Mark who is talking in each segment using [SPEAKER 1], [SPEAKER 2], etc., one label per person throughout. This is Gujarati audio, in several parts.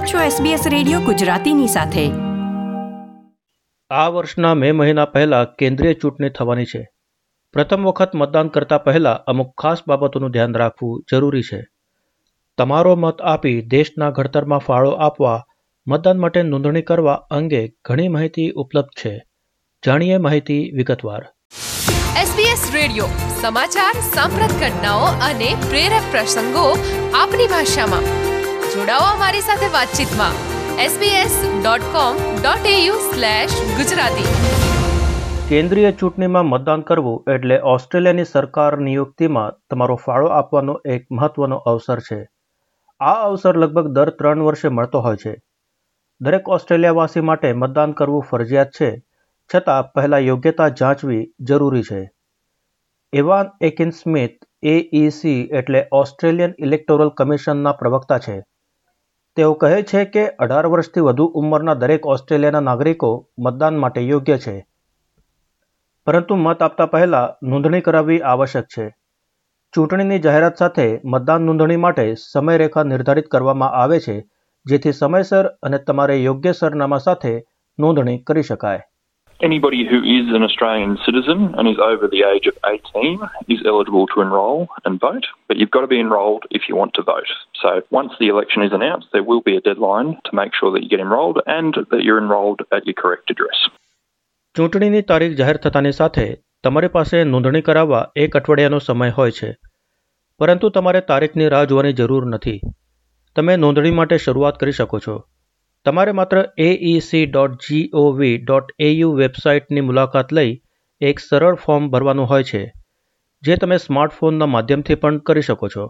[SPEAKER 1] આપ છો SBS રેડિયો ગુજરાતીની સાથે.
[SPEAKER 2] આ વર્ષના મે મહિના પહેલા કેન્દ્રીય ચૂંટણી થવાની છે. પ્રથમ વખત મતદાન કરતા પહેલા અમુક ખાસ બાબતોનું ધ્યાન રાખવું જરૂરી છે. તમારો મત આપી દેશના ઘડતરમાં ફાળો આપવા મતદાન માટે નોંધણી કરવા અંગે ઘણી માહિતી ઉપલબ્ધ છે. જાણીએ માહિતી વિગતવાર.
[SPEAKER 3] SBS રેડિયો સમાચાર સાંપ્રત ઘટનાઓ અને પ્રેરક પ્રસંગો આપની ભાષામાં. જોડાઓ અમારી સાથે વાતચીતમાં. sbs.com.au ગુજરાતી.
[SPEAKER 2] કેન્દ્રીય ચૂંટણીમાં મતદાન કરવું એટલે ઓસ્ટ્રેલિયાની સરકાર નિયુક્તિમાં તમારો ફાળો આપવાનો એક મહત્વનો અવસર છે. આ અવસર લગભગ દર ત્રણ વર્ષે મળતો હોય છે. દરેક ઓસ્ટ્રેલિયાવાસી માટે મતદાન કરવું ફરજિયાત છે, છતાં પહેલાં યોગ્યતા જાંચવી જરૂરી છે. એવાન એકિન સ્મિથ એઈસી એટલે ઓસ્ટ્રેલિયન ઇલેક્ટોરલ કમિશનના પ્રવક્તા છે. તેઓ કહે છે કે અઢાર વર્ષથી વધુ ઉંમરના દરેક ઓસ્ટ્રેલિયાના નાગરિકો મતદાન માટે યોગ્ય છે. પરંતુ મત આપતા પહેલા નોંધણી કરાવવી આવશ્યક છે. ચૂંટણીની જાહેરાત સાથે મતદાન નોંધણી માટે સમયરેખા નિર્ધારિત કરવામાં આવે છે, જેથી સમયસર અને તમારે યોગ્ય સરનામા સાથે નોંધણી કરી શકાય.
[SPEAKER 4] Anybody who is an Australian citizen and is over the age of 18 is eligible to enrol and vote, but you've got to be enrolled if you want to vote. So once the election is announced, there will be a deadline to make sure that you get enrolled and that you're enrolled at your correct address.
[SPEAKER 2] ચૂંટણીની તારીખ જાહેર થતાની સાથે તમારી પાસે નોંધણી કરાવવા એક અઠવાડિયાનો સમય હોય છે પરંતુ તમારે તારીખની રાહ જોવાની જરૂર નથી તમે નોંધણી માટે શરૂઆત કરી શકો છો તમારે માત્ર AEC dot G O V dot A U વેબસાઇટની મુલાકાત લઈ એક સરળ ફોર્મ ભરવાનું હોય છે જે તમે સ્માર્ટફોનના માધ્યમથી પણ કરી શકો છો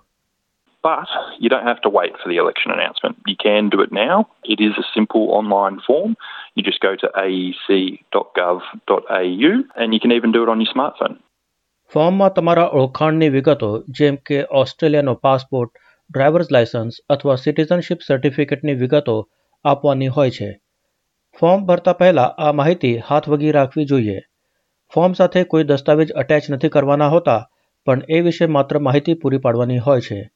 [SPEAKER 4] But you don't have to wait for the election announcement. You can do it now. It is a simple online form. You just go to aec.gov.au and you can even do it on your smartphone.
[SPEAKER 2] ફોર્મમાં તમારા ઓળખાણની વિગતો જેમ કે ઓસ્ટ્રેલિયાનો પાસપોર્ટ ડ્રાઇવર્સ લાયસન્સ અથવા સિટીઝનશીપ સર્ટિફિકેટની વિગતો આપવાની હોય છે. ફોર્મ ભરતા પહેલાં આ માહિતી હાથ વગી રાખવી જોઈએ. ફોર્મ સાથે કોઈ દસ્તાવેજ અટેચ નથી કરવાના હોતા, પણ એ વિશે માત્ર માહિતી પૂરી પાડવાની હોય છે.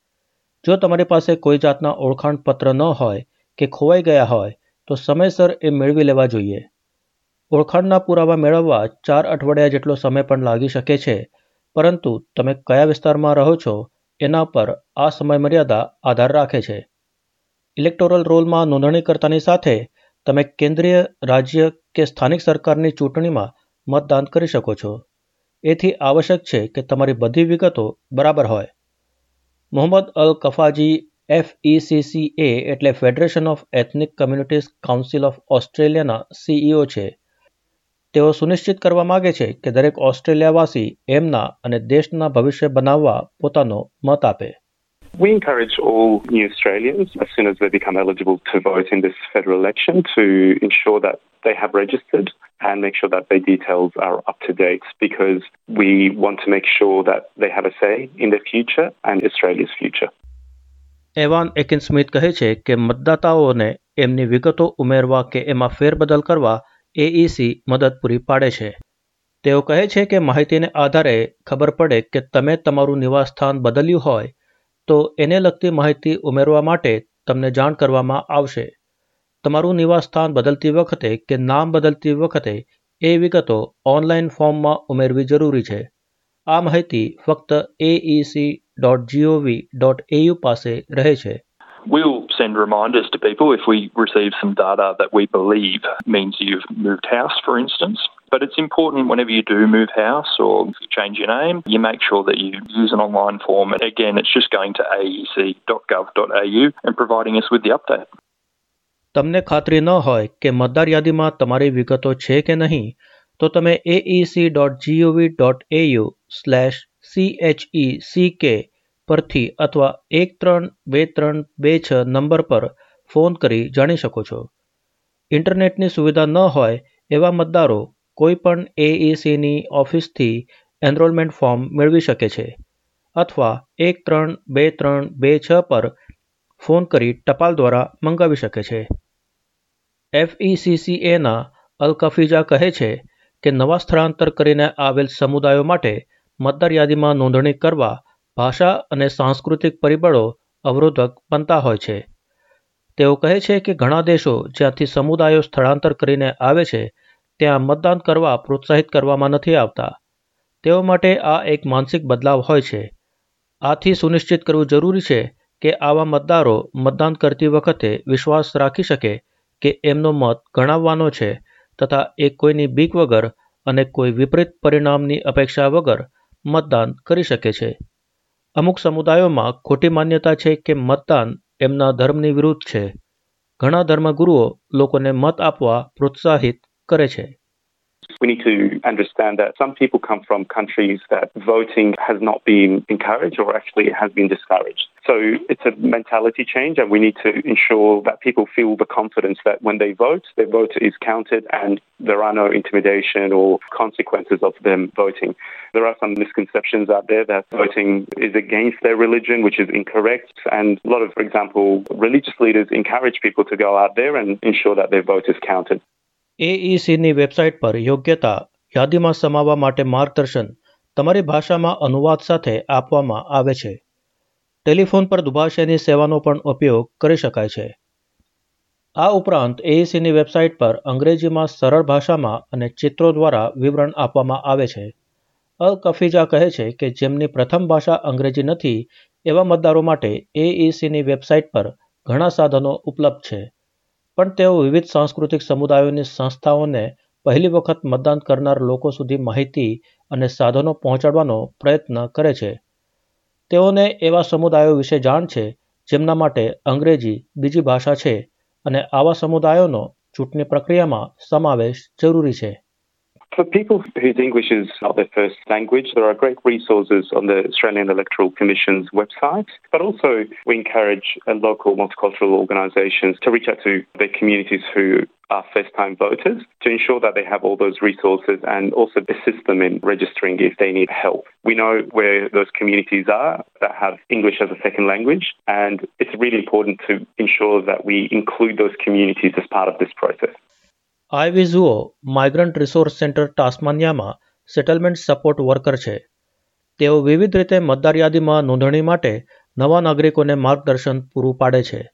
[SPEAKER 2] જો તમારી પાસે કોઈ જાતના ઓળખાણ પત્ર ન હોય કે ખોવાઈ ગયા હોય, તો સમયસર એ મેળવી લેવા જોઈએ. ઓળખાણના પુરાવા મેળવવા ચાર અઠવાડિયા જેટલો સમય પણ લાગી શકે છે, પરંતુ તમે કયા વિસ્તારમાં રહો છો, એના પર આ સમય મર્યાદા આધાર રાખે છે. ઇલેક્ટોરલ રોલમાં નોંધણીકર્તાની સાથે તમે કેન્દ્રીય, રાજ્ય કે સ્થાનિક સરકારની ચૂંટણીમાં મતદાન કરી શકો છો. એથી આવશ્યક છે કે તમારી બધી વિગતો બરાબર હોય. મોહમ્મદ અલ કફાજી એફઈસીસીએ એટલે federation of ethnic communities council of ઓસ્ટ્રેલિયાના સીઈઓ છે. તેઓ સુનિશ્ચિત કરવા માગે છે કે દરેક ઓસ્ટ્રેલિયાવાસી એમના અને દેશના ભવિષ્ય બનાવવા પોતાનો મત આપે.
[SPEAKER 5] We encourage all new Australians, as soon as they become eligible to vote in this federal election, to ensure that they have registered and make sure that their details are up to date because we want to make sure that they have a say in their future and Australia's future.
[SPEAKER 2] Evan Ekin Smith કહે છે કે મતદાતાઓને એમની વિગતો ઉમેરવા કે એમાં ફેરબદલ કરવા એઈસી મદદ પૂરી પાડે છે તેઓ કહે છે કે માહિતીને આધારે ખબર પડે કે તમે તમારું નિવાસસ્થાન બદલ્યું હોય તો એને લગતી માહિતી ઉમેરવા માટે તમને જાણ કરવામાં આવશે. તમારું નિવાસસ્થાન બદલતી વખતે કે નામ બદલતી વખતે એ વિગતો ઓનલાઈન ફોર્મમાં ઉમેરવી જરૂરી છે. આ માહિતી ફક્ત AEC dot G O V dot A U પાસે રહે છે.
[SPEAKER 4] We'll send reminders to people if we receive some data that we believe means you've moved house, for instance. But it's important whenever you do move house or if you change your name, you make sure that you use an online form. And again, it's just going to aec.gov.au and providing us with the update.
[SPEAKER 2] તમને ખાતરી ન હોય કે મતદાર યાદીમાં તમારી વિગતો છે કે નહીં તો તમે AEC dot GOV dot AU slash CHE C K પરથી અથવા એક ત્રણ, બે ત્રણ, બે છ નંબર પર ફોન કરી જાણી શકો છો. ઇન્ટરનેટની સુવિધા ન હોય એવા મતદારો કોઈપણ એઈસીની ઓફિસથી એનરોલમેન્ટ ફોર્મ મેળવી શકે છે અથવા એક ત્રણ, બે ત્રણ, બે છ પર ફોન કરી ટપાલ દ્વારા મંગાવી શકે છે. એફઈસીસીએના અલકફીજા કહે છે કે નવા સ્થળાંતર કરીને આવેલ સમુદાયો માટે મતદાર યાદીમાં નોંધણી કરવા ભાષા અને સાંસ્કૃતિક પરિબળો અવરોધક બનતા હોય છે. તેઓ કહે છે કે ઘણા દેશો જ્યાંથી સમુદાયો સ્થળાંતર કરીને આવે છે, ત્યાં મતદાન કરવા પ્રોત્સાહિત કરવામાં નથી આવતા. તેઓ માટે આ એક માનસિક બદલાવ હોય છે. આથી સુનિશ્ચિત કરવું જરૂરી છે કે આવા મતદારો મતદાન કરતી વખતે વિશ્વાસ રાખી શકે કે એમનો મત ગણાવવાનો છે તથા એ કોઈની બીક વગર અને કોઈ વિપરીત પરિણામની અપેક્ષા વગર મતદાન કરી શકે છે. અમુક સમુદાયોમાં ખોટી માન્યતા છે કે મતદાન એમના ધર્મની વિરુદ્ધ છે ઘણા ધર્મગુરુઓ લોકોને મત આપવા પ્રોત્સાહિત કરે છે
[SPEAKER 5] We need to understand that some people come from countries that voting has not been encouraged or actually has been discouraged. So it's a mentality change, and we need to ensure that people feel the confidence that when they vote, their vote is counted and there are no intimidation or consequences of them voting. There are some misconceptions out there that voting is against their religion, which is incorrect. And a lot of, for example, religious leaders encourage people to go out there and ensure that their vote is counted.
[SPEAKER 2] એઈસીની વેબસાઇટ પર યોગ્યતા યાદીમાં સમાવવા માટે માર્ગદર્શન તમારી ભાષામાં અનુવાદ સાથે આપવામાં આવે છે ટેલિફોન પર દુભાષાની સેવાનો પણ ઉપયોગ કરી શકાય છે. આ ઉપરાંત એઈસીની વેબસાઇટ પર અંગ્રેજીમાં સરળ ભાષામાં અને ચિત્રો દ્વારા વિવરણ આપવામાં આવે છે. અલ કફીજા કહે છે કે જેમની પ્રથમ ભાષા અંગ્રેજી નથી, એવા મતદારો માટે એઈસીની વેબસાઇટ પર ઘણા સાધનો ઉપલબ્ધ છે. પણ તેઓ વિવિધ સાંસ્કૃતિક સમુદાયોની સંસ્થાઓને પહેલી વખત મતદાન કરનાર લોકો સુધી માહિતી અને સાધનો પહોંચાડવાનો પ્રયત્ન કરે છે. તેઓને એવા સમુદાયો વિશે જાણ છે, જેમના માટે અંગ્રેજી બીજી ભાષા છે અને આવા સમુદાયોનો ચૂંટણી પ્રક્રિયામાં સમાવેશ જરૂરી છે.
[SPEAKER 5] For people whose English is not their first language, there are great resources on the Australian Electoral Commission's website. But also, we encourage uh, local multicultural organisations to reach out to their communities who are first time voters to ensure that they have all those resources and also assist them in registering if they need help. We know where those communities are that have English as a second language, and it's really important to ensure that we include those communities as part of this process.
[SPEAKER 2] આઈવિઝુઓ માઇગ્રન્ટ રિસોર્સ સેન્ટર ટાસ્માનિયામાં સેટલમેન્ટ સપોર્ટ વર્કર છે. તેઓ વિવિધ રીતે મતદાર યાદીમાં નોંધણી માટે નવા નાગરિકોને માર્ગદર્શન પૂરું પાડે છે.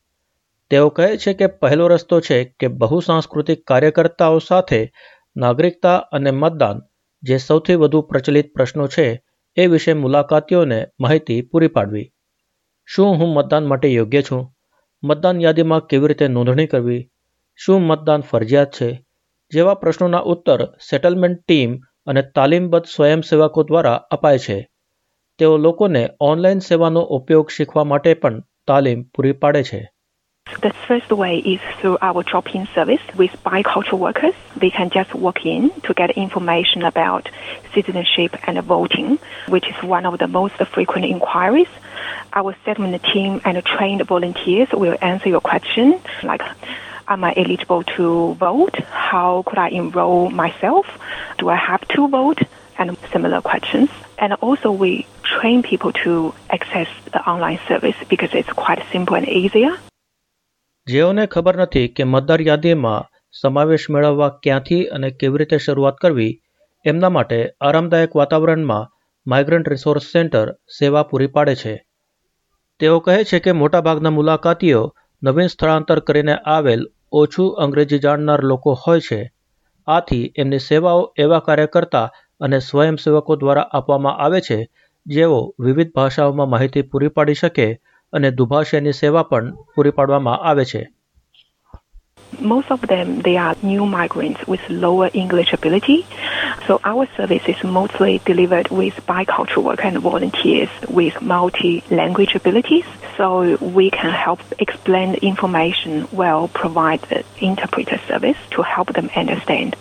[SPEAKER 2] તેઓ કહે છે કે પહેલો રસ્તો છે કે બહુસાંસ્કૃતિક કાર્યકર્તાઓ સાથે નાગરિકતા અને મતદાન જે સૌથી વધુ પ્રચલિત પ્રશ્નો છે એ વિશે મુલાકાતીઓને માહિતી પૂરી પાડવી. શું હું મતદાન માટે યોગ્ય છું? મતદાન યાદીમાં કેવી રીતે નોંધણી કરવી? શું મતદાન ફરજિયાત છે? જેવા પ્રશ્નોના ઉત્તર સેટલમેન્ટ ટીમ અને તાલીમબદ્ધ સ્વયંસેવકો દ્વારા અપાય છે તેઓ લોકોને ઓનલાઈન સેવાનો ઉપયોગ શીખવા માટે પણ તાલીમ પૂરી પાડે છે
[SPEAKER 6] The first way is through our drop-in service with bicultural workers. They can just walk in to get information about citizenship and voting, which is one of the most frequent inquiries. Our settlement team and trained volunteers will answer your question like Am I eligible to vote? How could I enroll myself? Do I have to vote? And similar questions. And also, we train people to access the online service because it's quite simple and easier.
[SPEAKER 2] જેઓને ખબર નથી કે મતદાર યાદીમાં સમાવેશ મેળવવા ક્યાંથી અને કેવી રીતે શરૂઆત કરવી એમના માટે આરામદાયક વાતાવરણમાં માઇગ્રન્ટ રિસોર્સ સેન્ટર સેવા પૂરી પાડે છે તેઓ કહે છે કે મોટાભાગના મુલાકાતીઓ નવીન સ્થળાંતર કરીને આવેલ ઓછું અંગ્રેજી જાણનાર લોકો હોય છે આથી એમની સેવાઓ એવા કાર્યકર્તા અને સ્વયંસેવકો દ્વારા આપવામાં આવે છે જેઓ વિવિધ ભાષાઓમાં માહિતી પૂરી પાડી શકે અને દુભાષાની સેવા પણ પૂરી પાડવામાં આવે છે
[SPEAKER 6] Most of them, they are new migrants with lower English ability. So our service is mostly delivered with bicultural work and volunteers with multi-language abilities. So we can help explain the information well, provide the interpreter service to help them understand.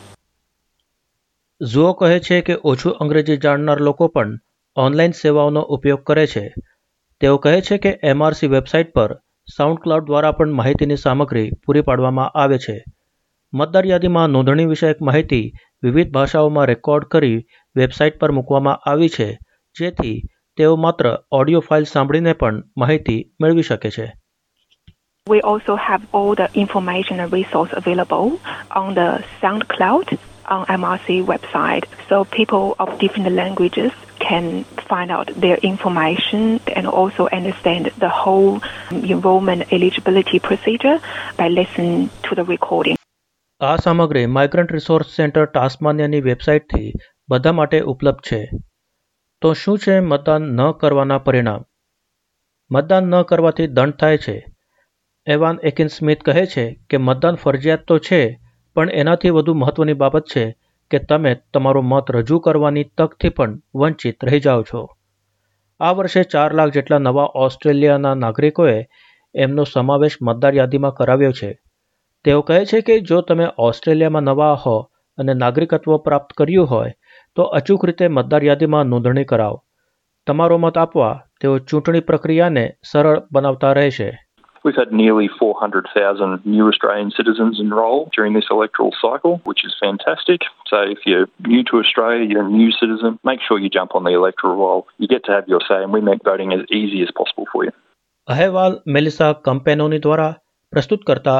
[SPEAKER 2] ઝુઓ કહે છે કે ઓછું અંગ્રેજી જાણનાર લોકો પણ ઓનલાઈન સેવાઓનો ઉપયોગ કરે છે તેઓ કહે છે કે એમઆરસી વેબસાઇટ પર સાઉન્ડ ક્લાઉડ દ્વારા પણ માહિતીની સામગ્રી પૂરી પાડવામાં આવે છે મતદાર યાદીમાં નોંધણી વિષયક માહિતી વિવિધ ભાષાઓમાં રેકોર્ડ કરી વેબસાઇટ પર મૂકવામાં આવી છે જેથી તેઓ માત્ર ઓડિયો ફાઇલ સાંભળીને પણ માહિતી મેળવી શકે છે
[SPEAKER 6] We also have all the information and resource available on the SoundCloud on MRC website. So people of different languages can find out their information and also understand the whole enrollment eligibility procedure by listening to the recording.
[SPEAKER 2] આ સામગ્રી માઇગ્રન્ટ રિસોર્સ સેન્ટર ટાસ્માનિયાની વેબસાઇટથી બધા માટે ઉપલબ્ધ છે. તો શું છે મતદાન ન કરવાના પરિણામ? મતદાન ન કરવાથી દંડ થાય છે. એવાન એકિન સ્મિથ કહે છે કે મતદાન ફરજિયાત તો છે, પણ એનાથી વધુ મહત્વની બાબત છે કે તમે તમારો મત રજૂ કરવાની તકથી પણ વંચિત રહી જાઓ છો. આ વર્ષે ચાર લાખ જેટલા નવા ઓસ્ટ્રેલિયાના નાગરિકોએ એમનો સમાવેશ મતદાર યાદીમાં કરાવ્યો છે. તેઓ કહે છે કે જો તમે ઓસ્ટ્રેલિયામાં નવા હો અને નાગરિકત્વ પ્રાપ્ત કર્યું હોય તો અચૂક રીતે મતદાર યાદીમાં નોંધણી કરાવો તમારો મત આપવા તેઓ ચૂંટણી પ્રક્રિયાને સરળ બનાવતા રહેશે
[SPEAKER 4] We've had nearly 400,000 new Australian citizens enrol during this electoral cycle, which is fantastic. So if you're new to Australia, you're a new citizen, make sure you jump on the electoral roll. You get to have your say, and we make voting as easy as possible for you.
[SPEAKER 2] અહેવાલ મેલિસા કમ્પેનોની દ્વારા પ્રસ્તુત કરતા